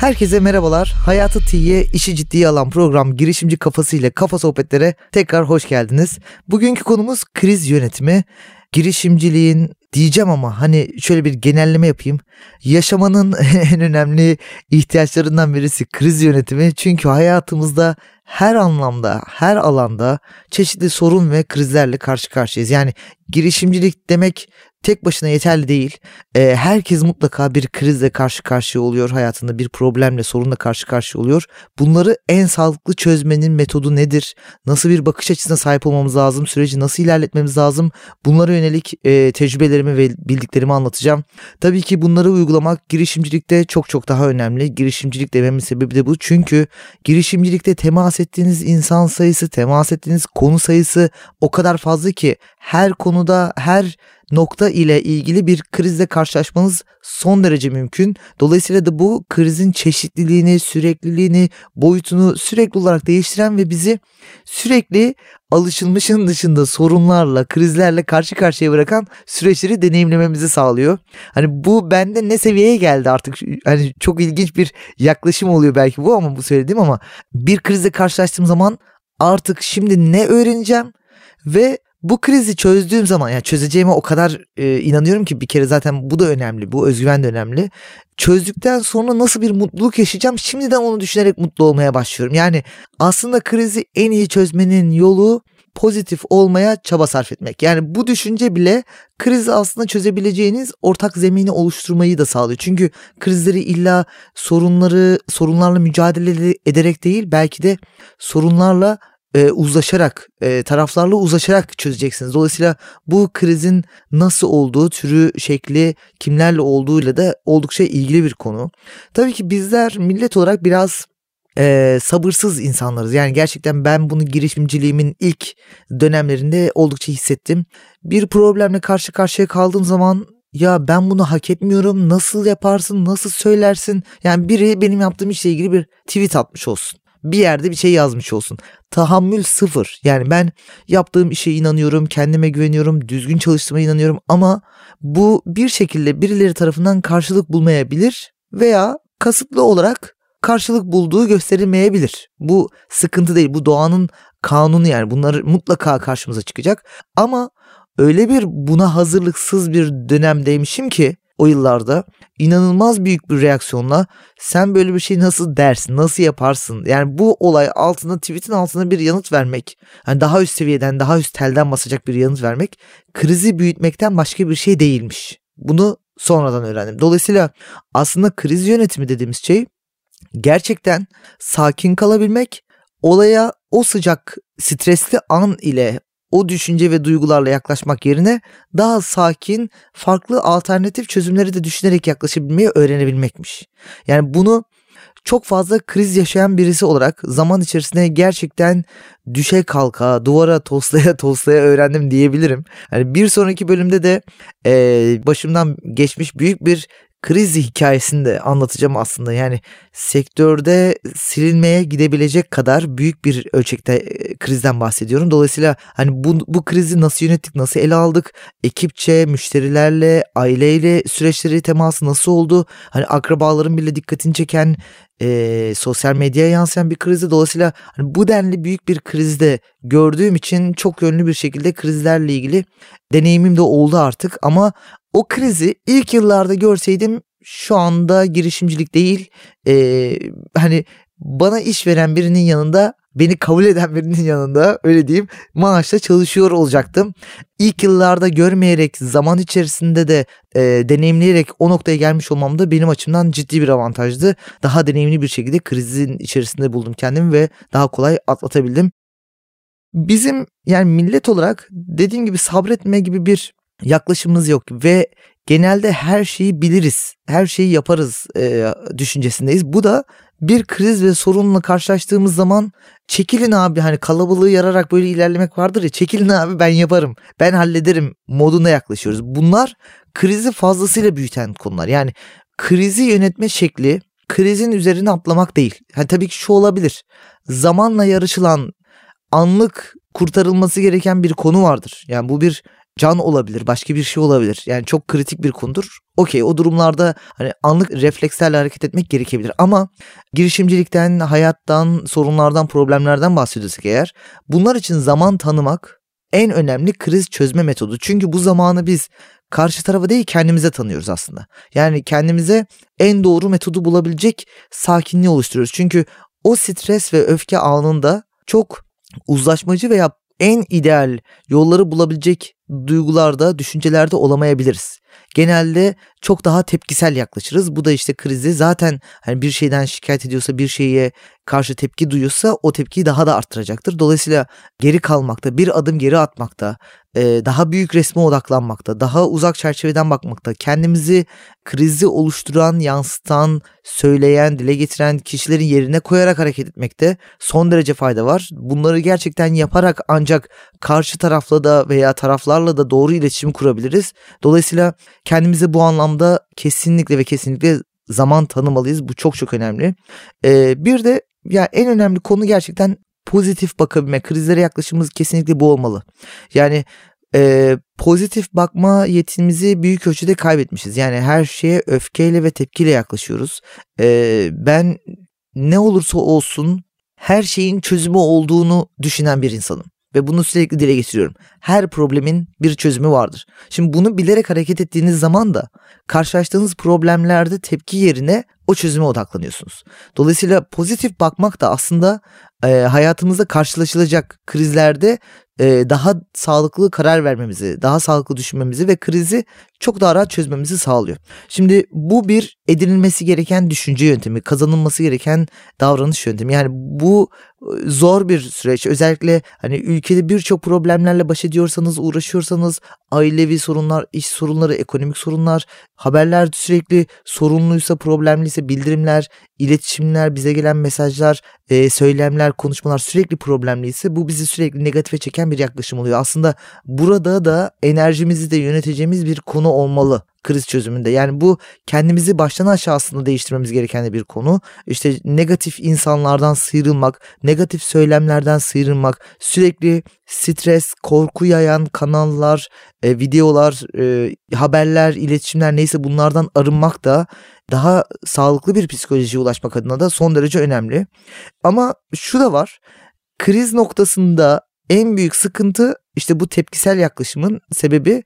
Herkese merhabalar. Hayatı tiye, işi ciddiye alan program girişimci kafasıyla kafa sohbetlere tekrar hoş geldiniz. Bugünkü konumuz kriz yönetimi. Girişimciliğin diyeceğim ama hani şöyle bir genelleme yapayım. Yaşamanın en önemli ihtiyaçlarından birisi kriz yönetimi. Çünkü hayatımızda her anlamda, her alanda çeşitli sorun ve krizlerle karşı karşıyayız. Yani girişimcilik demek tek başına yeterli değil. E, herkes mutlaka bir krizle karşı karşıya oluyor hayatında bir problemle sorunla karşı karşıya oluyor. Bunları en sağlıklı çözmenin metodu nedir? Nasıl bir bakış açısına sahip olmamız lazım? Süreci nasıl ilerletmemiz lazım? Bunlara yönelik e, tecrübelerimi ve bildiklerimi anlatacağım. Tabii ki bunları uygulamak girişimcilikte çok çok daha önemli. Girişimcilik dememin sebebi de bu. Çünkü girişimcilikte temas ettiğiniz insan sayısı, temas ettiğiniz konu sayısı o kadar fazla ki her konuda her nokta ile ilgili bir krizle karşılaşmanız son derece mümkün. Dolayısıyla da bu krizin çeşitliliğini, sürekliliğini, boyutunu sürekli olarak değiştiren ve bizi sürekli alışılmışın dışında sorunlarla, krizlerle karşı karşıya bırakan süreçleri deneyimlememizi sağlıyor. Hani bu bende ne seviyeye geldi artık hani çok ilginç bir yaklaşım oluyor belki bu ama bu söylediğim ama bir krizle karşılaştığım zaman artık şimdi ne öğreneceğim ve bu krizi çözdüğüm zaman yani çözeceğime o kadar e, inanıyorum ki bir kere zaten bu da önemli. Bu özgüven de önemli. Çözdükten sonra nasıl bir mutluluk yaşayacağım şimdiden onu düşünerek mutlu olmaya başlıyorum. Yani aslında krizi en iyi çözmenin yolu pozitif olmaya çaba sarf etmek. Yani bu düşünce bile krizi aslında çözebileceğiniz ortak zemini oluşturmayı da sağlıyor. Çünkü krizleri illa sorunları sorunlarla mücadele ederek değil belki de sorunlarla e, uzlaşarak, e, taraflarla uzlaşarak çözeceksiniz. Dolayısıyla bu krizin nasıl olduğu, türü, şekli, kimlerle olduğuyla da oldukça ilgili bir konu. Tabii ki bizler millet olarak biraz e, sabırsız insanlarız. Yani gerçekten ben bunu girişimciliğimin ilk dönemlerinde oldukça hissettim. Bir problemle karşı karşıya kaldığım zaman ya ben bunu hak etmiyorum nasıl yaparsın nasıl söylersin yani biri benim yaptığım işle ilgili bir tweet atmış olsun bir yerde bir şey yazmış olsun. Tahammül sıfır. Yani ben yaptığım işe inanıyorum, kendime güveniyorum, düzgün çalıştığıma inanıyorum ama bu bir şekilde birileri tarafından karşılık bulmayabilir veya kasıtlı olarak karşılık bulduğu gösterilmeyebilir. Bu sıkıntı değil. Bu doğanın kanunu yani bunlar mutlaka karşımıza çıkacak. Ama öyle bir buna hazırlıksız bir dönemdeymişim ki o yıllarda inanılmaz büyük bir reaksiyonla sen böyle bir şey nasıl dersin, nasıl yaparsın? Yani bu olay altında tweetin altına bir yanıt vermek, hani daha üst seviyeden, daha üst telden basacak bir yanıt vermek krizi büyütmekten başka bir şey değilmiş. Bunu sonradan öğrendim. Dolayısıyla aslında kriz yönetimi dediğimiz şey gerçekten sakin kalabilmek, olaya o sıcak stresli an ile o düşünce ve duygularla yaklaşmak yerine daha sakin, farklı alternatif çözümleri de düşünerek yaklaşabilmeyi öğrenebilmekmiş. Yani bunu çok fazla kriz yaşayan birisi olarak zaman içerisinde gerçekten düşe kalka, duvara toslaya toslaya öğrendim diyebilirim. Yani bir sonraki bölümde de e, başımdan geçmiş büyük bir kriz hikayesini de anlatacağım aslında. Yani sektörde silinmeye gidebilecek kadar büyük bir ölçekte e, krizden bahsediyorum. Dolayısıyla hani bu, bu krizi nasıl yönettik, nasıl ele aldık, ekipçe, müşterilerle, aileyle süreçleri teması nasıl oldu? Hani akrabaların bile dikkatini çeken e, sosyal medyaya yansıyan bir krizdi. Dolayısıyla hani bu denli büyük bir krizde gördüğüm için çok yönlü bir şekilde krizlerle ilgili deneyimim de oldu artık. Ama o krizi ilk yıllarda görseydim şu anda girişimcilik değil e, hani bana iş veren birinin yanında beni kabul eden birinin yanında öyle diyeyim maaşla çalışıyor olacaktım. İlk yıllarda görmeyerek zaman içerisinde de e, deneyimleyerek o noktaya gelmiş olmam da benim açımdan ciddi bir avantajdı. Daha deneyimli bir şekilde krizin içerisinde buldum kendimi ve daha kolay atlatabildim. Bizim yani millet olarak dediğim gibi sabretme gibi bir yaklaşımımız yok ve genelde her şeyi biliriz, her şeyi yaparız e, düşüncesindeyiz. Bu da bir kriz ve sorunla karşılaştığımız zaman çekilin abi hani kalabalığı yararak böyle ilerlemek vardır ya çekilin abi ben yaparım ben hallederim moduna yaklaşıyoruz. Bunlar krizi fazlasıyla büyüten konular yani krizi yönetme şekli krizin üzerine atlamak değil. Yani tabii ki şu olabilir zamanla yarışılan anlık kurtarılması gereken bir konu vardır. Yani bu bir can olabilir, başka bir şey olabilir. Yani çok kritik bir konudur. Okey o durumlarda hani anlık reflekslerle hareket etmek gerekebilir. Ama girişimcilikten, hayattan, sorunlardan, problemlerden bahsediyorsak eğer bunlar için zaman tanımak en önemli kriz çözme metodu. Çünkü bu zamanı biz karşı tarafa değil kendimize tanıyoruz aslında. Yani kendimize en doğru metodu bulabilecek sakinliği oluşturuyoruz. Çünkü o stres ve öfke anında çok uzlaşmacı veya en ideal yolları bulabilecek duygularda, düşüncelerde olamayabiliriz. Genelde çok daha tepkisel yaklaşırız. Bu da işte krizi zaten hani bir şeyden şikayet ediyorsa, bir şeye karşı tepki duyuyorsa o tepkiyi daha da arttıracaktır. Dolayısıyla geri kalmakta, bir adım geri atmakta, daha büyük resme odaklanmakta, daha uzak çerçeveden bakmakta, kendimizi krizi oluşturan, yansıtan, söyleyen, dile getiren kişilerin yerine koyarak hareket etmekte son derece fayda var. Bunları gerçekten yaparak ancak karşı tarafla da veya taraflarla da doğru iletişim kurabiliriz. Dolayısıyla kendimize bu anlamda kesinlikle ve kesinlikle zaman tanımalıyız. Bu çok çok önemli. Ee, bir de ya en önemli konu gerçekten pozitif bakabilme. Krizlere yaklaşımımız kesinlikle bu olmalı. Yani e, pozitif bakma yetimizi büyük ölçüde kaybetmişiz. Yani her şeye öfkeyle ve tepkiyle yaklaşıyoruz. E, ben ne olursa olsun her şeyin çözümü olduğunu düşünen bir insanım ve bunu sürekli dile getiriyorum. Her problemin bir çözümü vardır. Şimdi bunu bilerek hareket ettiğiniz zaman da karşılaştığınız problemlerde tepki yerine o çözüme odaklanıyorsunuz. Dolayısıyla pozitif bakmak da aslında e, hayatımızda karşılaşılacak krizlerde e, daha sağlıklı karar vermemizi, daha sağlıklı düşünmemizi ve krizi çok daha rahat çözmemizi sağlıyor. Şimdi bu bir edinilmesi gereken düşünce yöntemi, kazanılması gereken davranış yöntemi. Yani bu zor bir süreç. Özellikle hani ülkede birçok problemlerle baş ediyorsanız, uğraşıyorsanız, ailevi sorunlar, iş sorunları, ekonomik sorunlar, haberler sürekli sorunluysa, problemliyse bildirimler, iletişimler, bize gelen mesajlar, e, söylemler, konuşmalar sürekli problemliyse bu bizi sürekli negatife çeken bir yaklaşım oluyor. Aslında burada da enerjimizi de yöneteceğimiz bir konu olmalı kriz çözümünde. Yani bu kendimizi baştan aşağı aslında değiştirmemiz gereken bir konu. İşte negatif insanlardan sıyrılmak, negatif söylemlerden sıyrılmak, sürekli stres, korku yayan kanallar, e, videolar, e, haberler, iletişimler neyse bunlardan arınmak da daha sağlıklı bir psikolojiye ulaşmak adına da son derece önemli. Ama şu da var. Kriz noktasında en büyük sıkıntı işte bu tepkisel yaklaşımın sebebi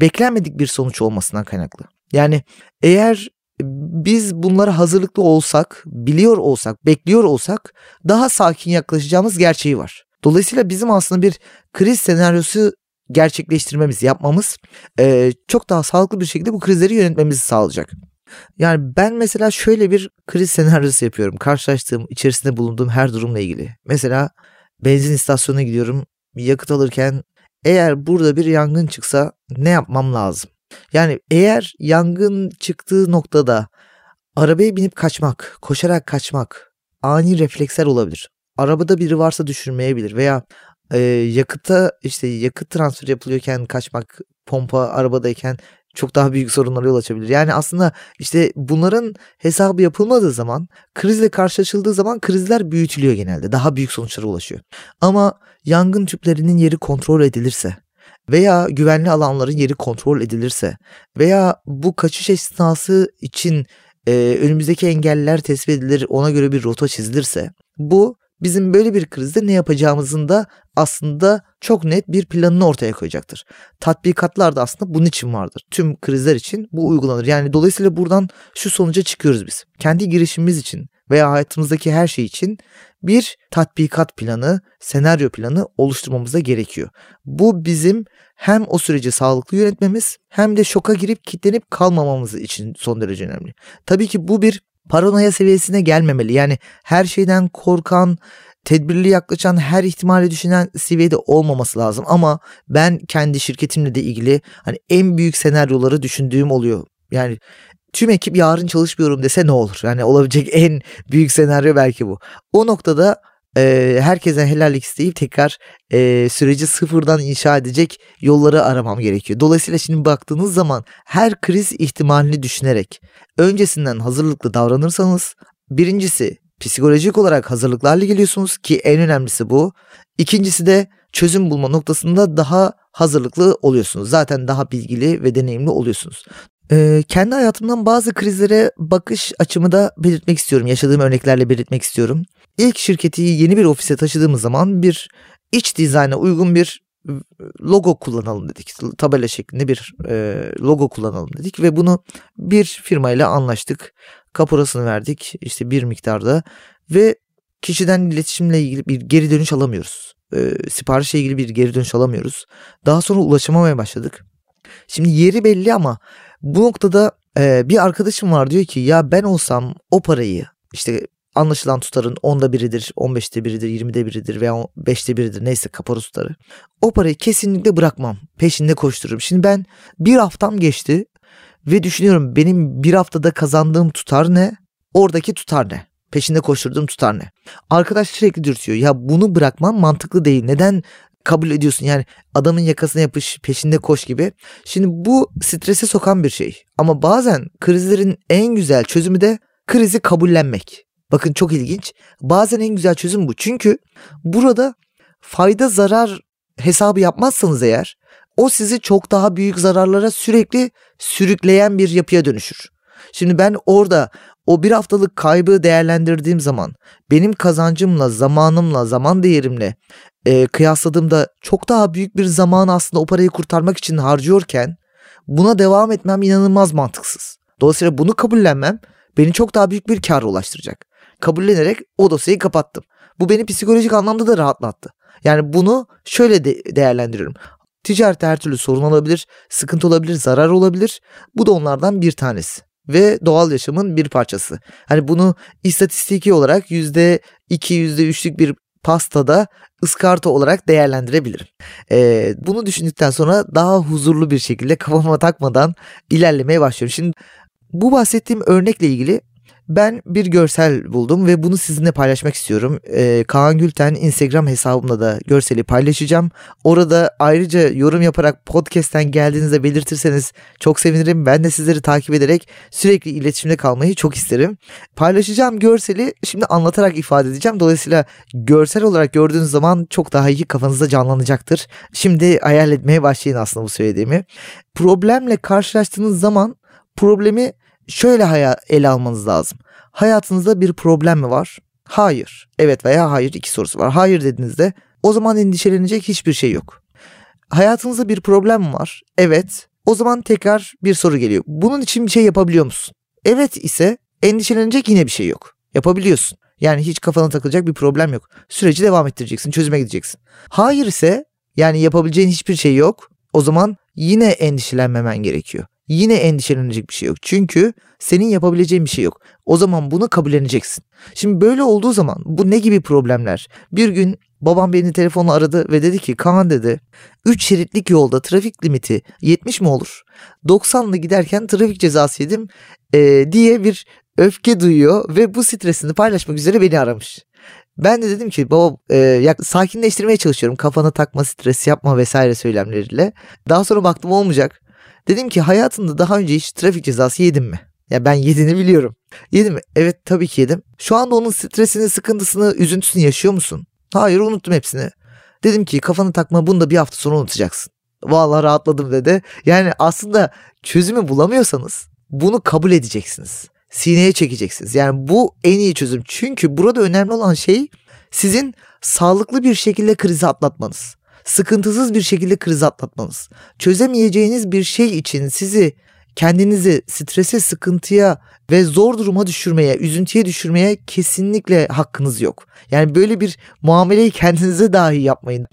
beklenmedik bir sonuç olmasından kaynaklı. Yani eğer biz bunlara hazırlıklı olsak, biliyor olsak, bekliyor olsak daha sakin yaklaşacağımız gerçeği var. Dolayısıyla bizim aslında bir kriz senaryosu gerçekleştirmemiz, yapmamız e, çok daha sağlıklı bir şekilde bu krizleri yönetmemizi sağlayacak. Yani ben mesela şöyle bir kriz senaryosu yapıyorum. Karşılaştığım, içerisinde bulunduğum her durumla ilgili. Mesela benzin istasyonuna gidiyorum. Yakıt alırken eğer burada bir yangın çıksa ne yapmam lazım? Yani eğer yangın çıktığı noktada arabaya binip kaçmak, koşarak kaçmak ani refleksler olabilir. Arabada biri varsa düşürmeyebilir veya e, yakıta işte yakıt transferi yapılıyorken kaçmak, pompa arabadayken çok daha büyük sorunlara yol açabilir. Yani aslında işte bunların hesabı yapılmadığı zaman krizle karşılaşıldığı zaman krizler büyütülüyor genelde. Daha büyük sonuçlara ulaşıyor. Ama yangın tüplerinin yeri kontrol edilirse veya güvenli alanların yeri kontrol edilirse veya bu kaçış esnası için e, önümüzdeki engeller tespit edilir ona göre bir rota çizilirse bu bizim böyle bir krizde ne yapacağımızın da aslında çok net bir planını ortaya koyacaktır. Tatbikatlar da aslında bunun için vardır. Tüm krizler için bu uygulanır. Yani dolayısıyla buradan şu sonuca çıkıyoruz biz. Kendi girişimimiz için veya hayatımızdaki her şey için bir tatbikat planı, senaryo planı oluşturmamıza gerekiyor. Bu bizim hem o süreci sağlıklı yönetmemiz hem de şoka girip kitlenip kalmamamız için son derece önemli. Tabii ki bu bir paranoya seviyesine gelmemeli. Yani her şeyden korkan, tedbirli yaklaşan, her ihtimali düşünen seviyede olmaması lazım. Ama ben kendi şirketimle de ilgili hani en büyük senaryoları düşündüğüm oluyor. Yani tüm ekip yarın çalışmıyorum dese ne olur? Yani olabilecek en büyük senaryo belki bu. O noktada e, herkese helallik isteyip tekrar e, süreci sıfırdan inşa edecek yolları aramam gerekiyor. Dolayısıyla şimdi baktığınız zaman her kriz ihtimalini düşünerek öncesinden hazırlıklı davranırsanız birincisi psikolojik olarak hazırlıklarla geliyorsunuz ki en önemlisi bu. İkincisi de çözüm bulma noktasında daha hazırlıklı oluyorsunuz. Zaten daha bilgili ve deneyimli oluyorsunuz. Ee, kendi hayatımdan bazı krizlere bakış açımı da belirtmek istiyorum. Yaşadığım örneklerle belirtmek istiyorum. İlk şirketi yeni bir ofise taşıdığımız zaman bir iç dizayna uygun bir logo kullanalım dedik. Tabela şeklinde bir e, logo kullanalım dedik ve bunu bir firmayla anlaştık. Kaporasını verdik işte bir miktarda ve kişiden iletişimle ilgili bir geri dönüş alamıyoruz. E, siparişle ilgili bir geri dönüş alamıyoruz. Daha sonra ulaşamamaya başladık. Şimdi yeri belli ama bu noktada e, bir arkadaşım var diyor ki ya ben olsam o parayı işte anlaşılan tutarın onda biridir, 15'te biridir, 20'de biridir veya 5'te biridir neyse kapalı tutarı. O parayı kesinlikle bırakmam. Peşinde koştururum. Şimdi ben bir haftam geçti ve düşünüyorum benim bir haftada kazandığım tutar ne? Oradaki tutar ne? Peşinde koşturduğum tutar ne? Arkadaş sürekli dürtüyor. Ya bunu bırakmam mantıklı değil. Neden kabul ediyorsun. Yani adamın yakasına yapış, peşinde koş gibi. Şimdi bu strese sokan bir şey. Ama bazen krizlerin en güzel çözümü de krizi kabullenmek. Bakın çok ilginç. Bazen en güzel çözüm bu. Çünkü burada fayda zarar hesabı yapmazsanız eğer o sizi çok daha büyük zararlara sürekli sürükleyen bir yapıya dönüşür. Şimdi ben orada o bir haftalık kaybı değerlendirdiğim zaman benim kazancımla, zamanımla, zaman değerimle e, kıyasladığımda çok daha büyük bir zaman aslında o parayı kurtarmak için harcıyorken buna devam etmem inanılmaz mantıksız. Dolayısıyla bunu kabullenmem beni çok daha büyük bir kar ulaştıracak. Kabullenerek o dosyayı kapattım. Bu beni psikolojik anlamda da rahatlattı. Yani bunu şöyle de değerlendiriyorum. Ticarette her türlü sorun olabilir, sıkıntı olabilir, zarar olabilir. Bu da onlardan bir tanesi ve doğal yaşamın bir parçası. Hani bunu istatistiki olarak %2, %3'lük bir pastada ıskarta olarak değerlendirebilirim. Ee, bunu düşündükten sonra daha huzurlu bir şekilde kafama takmadan ilerlemeye başlıyorum. Şimdi bu bahsettiğim örnekle ilgili ben bir görsel buldum ve bunu sizinle paylaşmak istiyorum. Ee, Kaan Gülten Instagram hesabımda da görseli paylaşacağım. Orada ayrıca yorum yaparak podcast'ten geldiğinizde belirtirseniz çok sevinirim. Ben de sizleri takip ederek sürekli iletişimde kalmayı çok isterim. Paylaşacağım görseli şimdi anlatarak ifade edeceğim. Dolayısıyla görsel olarak gördüğünüz zaman çok daha iyi kafanızda canlanacaktır. Şimdi hayal etmeye başlayın aslında bu söylediğimi. Problemle karşılaştığınız zaman problemi şöyle haya ele almanız lazım. Hayatınızda bir problem mi var? Hayır. Evet veya hayır iki sorusu var. Hayır dediğinizde o zaman endişelenecek hiçbir şey yok. Hayatınızda bir problem mi var? Evet. O zaman tekrar bir soru geliyor. Bunun için bir şey yapabiliyor musun? Evet ise endişelenecek yine bir şey yok. Yapabiliyorsun. Yani hiç kafana takılacak bir problem yok. Süreci devam ettireceksin, çözüme gideceksin. Hayır ise yani yapabileceğin hiçbir şey yok. O zaman yine endişelenmemen gerekiyor yine endişelenecek bir şey yok. Çünkü senin yapabileceğin bir şey yok. O zaman bunu kabulleneceksin. Şimdi böyle olduğu zaman bu ne gibi problemler? Bir gün babam beni telefonla aradı ve dedi ki Kaan dedi 3 şeritlik yolda trafik limiti 70 mi olur? 90'lı giderken trafik cezası yedim e, diye bir öfke duyuyor ve bu stresini paylaşmak üzere beni aramış. Ben de dedim ki baba e, ya, sakinleştirmeye çalışıyorum. Kafana takma, stres yapma vesaire söylemleriyle. Daha sonra baktım olmayacak. Dedim ki hayatında daha önce hiç trafik cezası yedin mi? Ya ben yediğini biliyorum. Yedim mi? Evet tabii ki yedim. Şu anda onun stresini, sıkıntısını, üzüntüsünü yaşıyor musun? Hayır unuttum hepsini. Dedim ki kafanı takma bunu da bir hafta sonra unutacaksın. Vallahi rahatladım dedi. Yani aslında çözümü bulamıyorsanız bunu kabul edeceksiniz. Sineye çekeceksiniz. Yani bu en iyi çözüm. Çünkü burada önemli olan şey sizin sağlıklı bir şekilde krizi atlatmanız sıkıntısız bir şekilde kriz atlatmanız. Çözemeyeceğiniz bir şey için sizi kendinizi strese, sıkıntıya ve zor duruma düşürmeye, üzüntüye düşürmeye kesinlikle hakkınız yok. Yani böyle bir muameleyi kendinize dahi yapmayın.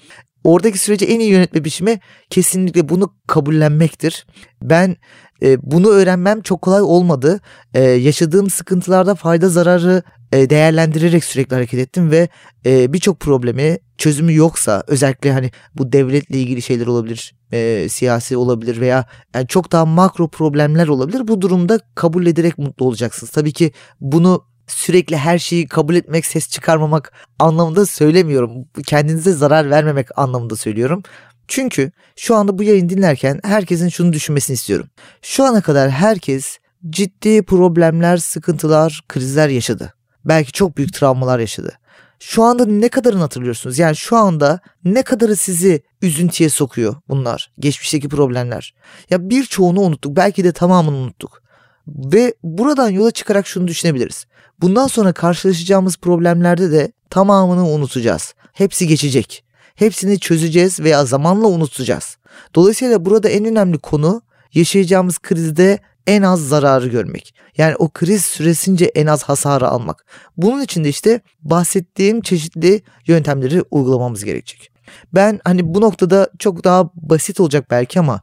Oradaki süreci en iyi yönetme biçimi kesinlikle bunu kabullenmektir. Ben e, bunu öğrenmem çok kolay olmadı. E, yaşadığım sıkıntılarda fayda zararı e, değerlendirerek sürekli hareket ettim ve e, birçok problemi çözümü yoksa özellikle hani bu devletle ilgili şeyler olabilir, e, siyasi olabilir veya yani çok daha makro problemler olabilir. Bu durumda kabul ederek mutlu olacaksınız. Tabii ki bunu sürekli her şeyi kabul etmek, ses çıkarmamak anlamında söylemiyorum. Kendinize zarar vermemek anlamında söylüyorum. Çünkü şu anda bu yayın dinlerken herkesin şunu düşünmesini istiyorum. Şu ana kadar herkes ciddi problemler, sıkıntılar, krizler yaşadı. Belki çok büyük travmalar yaşadı. Şu anda ne kadarını hatırlıyorsunuz? Yani şu anda ne kadarı sizi üzüntüye sokuyor bunlar, geçmişteki problemler. Ya birçoğunu unuttuk, belki de tamamını unuttuk. Ve buradan yola çıkarak şunu düşünebiliriz. Bundan sonra karşılaşacağımız problemlerde de tamamını unutacağız. Hepsi geçecek. Hepsini çözeceğiz veya zamanla unutacağız. Dolayısıyla burada en önemli konu yaşayacağımız krizde en az zararı görmek. Yani o kriz süresince en az hasarı almak. Bunun için de işte bahsettiğim çeşitli yöntemleri uygulamamız gerekecek. Ben hani bu noktada çok daha basit olacak belki ama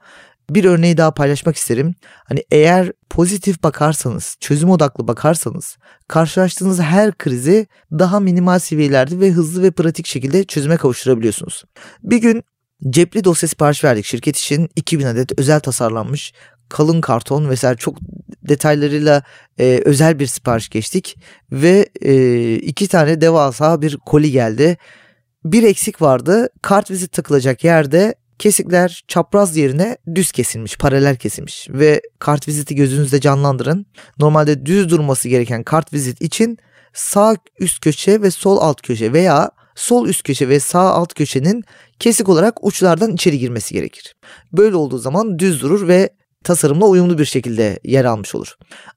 bir örneği daha paylaşmak isterim. Hani eğer pozitif bakarsanız, çözüm odaklı bakarsanız karşılaştığınız her krizi daha minimal seviyelerde ve hızlı ve pratik şekilde çözüme kavuşturabiliyorsunuz. Bir gün cepli dosya sipariş verdik şirket için 2000 adet özel tasarlanmış kalın karton vesaire çok detaylarıyla e, özel bir sipariş geçtik ve e, iki tane devasa bir koli geldi. Bir eksik vardı. Kart vizit takılacak yerde kesikler çapraz yerine düz kesilmiş, paralel kesilmiş ve kart viziti gözünüzde canlandırın. Normalde düz durması gereken kart vizit için sağ üst köşe ve sol alt köşe veya sol üst köşe ve sağ alt köşenin kesik olarak uçlardan içeri girmesi gerekir. Böyle olduğu zaman düz durur ve tasarımla uyumlu bir şekilde yer almış olur.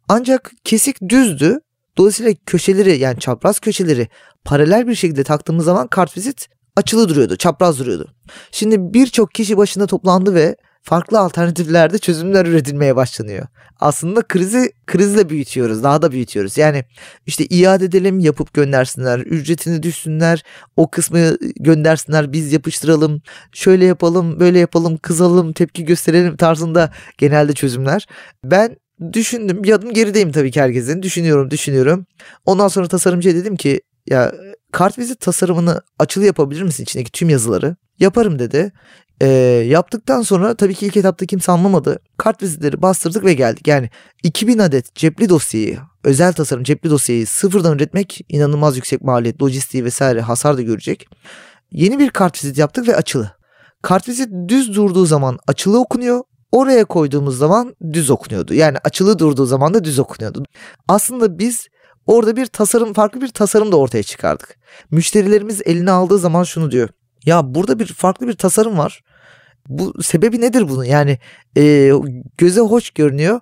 Ancak kesik düzdü. Dolayısıyla köşeleri yani çapraz köşeleri paralel bir şekilde taktığımız zaman kartvizit açılı duruyordu, çapraz duruyordu. Şimdi birçok kişi başında toplandı ve farklı alternatiflerde çözümler üretilmeye başlanıyor. Aslında krizi krizle büyütüyoruz, daha da büyütüyoruz. Yani işte iade edelim, yapıp göndersinler, ücretini düşsünler, o kısmı göndersinler, biz yapıştıralım, şöyle yapalım, böyle yapalım, kızalım, tepki gösterelim tarzında genelde çözümler. Ben düşündüm, bir adım gerideyim tabii ki herkesin. Düşünüyorum, düşünüyorum. Ondan sonra tasarımcıya dedim ki ya kartvizit tasarımını açılı yapabilir misin içindeki tüm yazıları? Yaparım dedi. E, yaptıktan sonra tabii ki ilk etapta kimse anlamadı. Kart vizitleri bastırdık ve geldik. Yani 2000 adet cepli dosyayı, özel tasarım cepli dosyayı sıfırdan üretmek inanılmaz yüksek maliyet, lojistiği vesaire hasar da görecek. Yeni bir kart vizit yaptık ve açılı. Kart vizit düz durduğu zaman açılı okunuyor. Oraya koyduğumuz zaman düz okunuyordu. Yani açılı durduğu zaman da düz okunuyordu. Aslında biz orada bir tasarım, farklı bir tasarım da ortaya çıkardık. Müşterilerimiz eline aldığı zaman şunu diyor. Ya burada bir farklı bir tasarım var. Bu sebebi nedir bunun? Yani e, göze hoş görünüyor.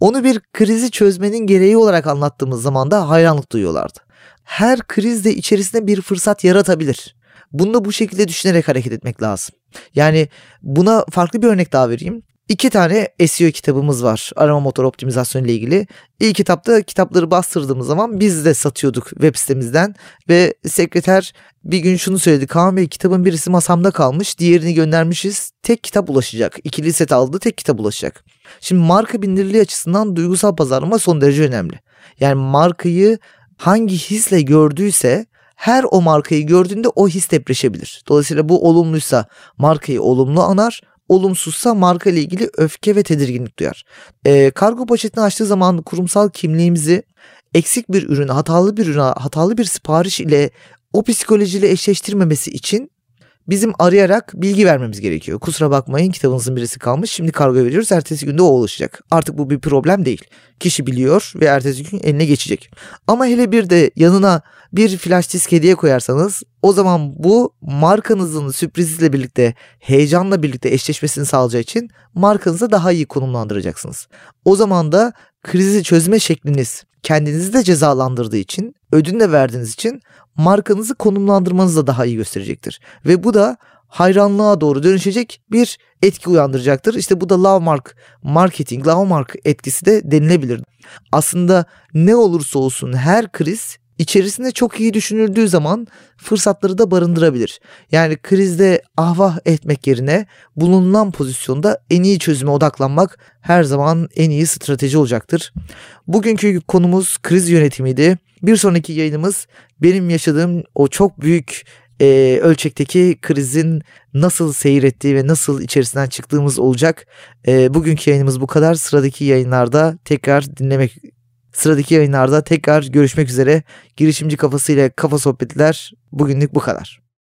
Onu bir krizi çözmenin gereği olarak anlattığımız zaman da hayranlık duyuyorlardı. Her kriz de içerisinde bir fırsat yaratabilir. Bunu da bu şekilde düşünerek hareket etmek lazım. Yani buna farklı bir örnek daha vereyim. İki tane SEO kitabımız var arama motor optimizasyonu ile ilgili. İlk kitapta kitapları bastırdığımız zaman biz de satıyorduk web sitemizden ve sekreter bir gün şunu söyledi. Kaan Bey kitabın birisi masamda kalmış diğerini göndermişiz tek kitap ulaşacak. İkili set aldı tek kitap ulaşacak. Şimdi marka bilinirliği açısından duygusal pazarlama son derece önemli. Yani markayı hangi hisle gördüyse her o markayı gördüğünde o his depreşebilir. Dolayısıyla bu olumluysa markayı olumlu anar, olumsuzsa marka ile ilgili öfke ve tedirginlik duyar. E, kargo poşetini açtığı zaman kurumsal kimliğimizi eksik bir ürün, hatalı bir ürün, hatalı bir sipariş ile o psikolojiyle eşleştirmemesi için bizim arayarak bilgi vermemiz gerekiyor. Kusura bakmayın kitabınızın birisi kalmış. Şimdi kargo veriyoruz. Ertesi günde o ulaşacak. Artık bu bir problem değil. Kişi biliyor ve ertesi gün eline geçecek. Ama hele bir de yanına bir flash disk hediye koyarsanız o zaman bu markanızın sürprizle birlikte heyecanla birlikte eşleşmesini sağlayacağı için markanızı daha iyi konumlandıracaksınız. O zaman da krizi çözme şekliniz kendinizi de cezalandırdığı için, ödün de verdiğiniz için markanızı konumlandırmanızı da daha iyi gösterecektir. Ve bu da hayranlığa doğru dönüşecek bir etki uyandıracaktır. İşte bu da love mark marketing, love mark etkisi de denilebilir. Aslında ne olursa olsun her kriz içerisinde çok iyi düşünüldüğü zaman fırsatları da barındırabilir. Yani krizde ahvah etmek yerine bulunan pozisyonda en iyi çözüme odaklanmak her zaman en iyi strateji olacaktır. Bugünkü konumuz kriz yönetimiydi. Bir sonraki yayınımız benim yaşadığım o çok büyük e, ölçekteki krizin nasıl seyrettiği ve nasıl içerisinden çıktığımız olacak. E, bugünkü yayınımız bu kadar. Sıradaki yayınlarda tekrar dinlemek Sıradaki yayınlarda tekrar görüşmek üzere. Girişimci kafasıyla kafa sohbetler bugünlük bu kadar.